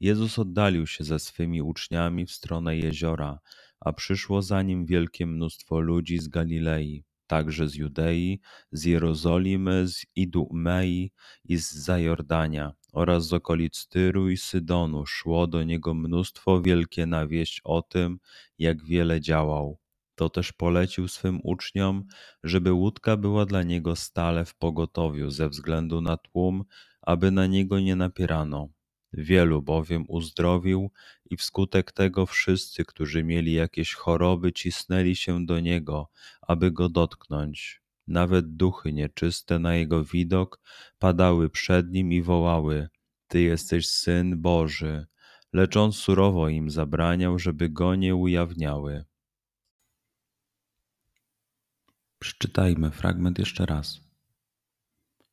Jezus oddalił się ze swymi uczniami w stronę jeziora, a przyszło za nim wielkie mnóstwo ludzi z Galilei, także z Judei, z Jerozolimy, z Idumei i z Zajordania oraz z okolic Tyru i Sydonu szło do niego mnóstwo wielkie na wieść o tym, jak wiele działał. To też polecił swym uczniom, żeby łódka była dla niego stale w pogotowiu ze względu na tłum, aby na niego nie napierano Wielu bowiem uzdrowił i wskutek tego wszyscy, którzy mieli jakieś choroby, cisnęli się do niego, aby go dotknąć. Nawet duchy nieczyste na jego widok padały przed nim i wołały: Ty jesteś syn Boży, lecz on surowo im zabraniał, żeby go nie ujawniały. Przeczytajmy fragment jeszcze raz.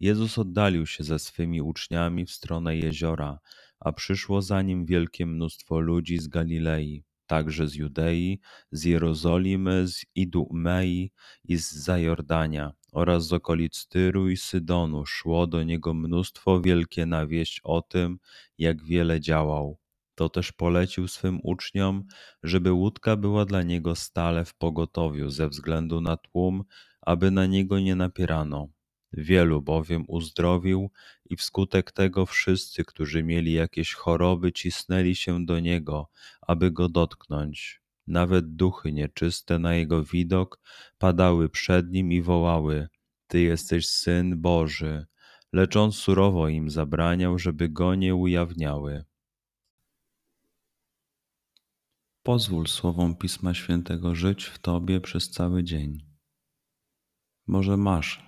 Jezus oddalił się ze swymi uczniami w stronę jeziora, a przyszło za nim wielkie mnóstwo ludzi z Galilei, także z Judei, z Jerozolimy, z Idumei i z Zajordania oraz z okolic Tyru i Sydonu szło do niego mnóstwo wielkie na wieść o tym, jak wiele działał. To też polecił swym uczniom, żeby łódka była dla niego stale w pogotowiu ze względu na tłum, aby na niego nie napierano. Wielu bowiem uzdrowił i wskutek tego wszyscy, którzy mieli jakieś choroby, cisnęli się do niego, aby go dotknąć. Nawet duchy nieczyste na jego widok padały przed nim i wołały: Ty jesteś syn Boży, lecz on surowo im zabraniał, żeby go nie ujawniały. Pozwól słowom Pisma Świętego żyć w Tobie przez cały dzień. Może masz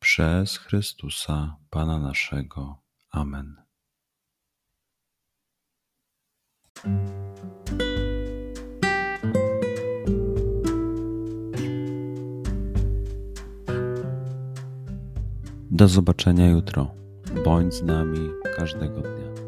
przez Chrystusa Pana naszego. Amen. Do zobaczenia jutro. Bądź z nami każdego dnia.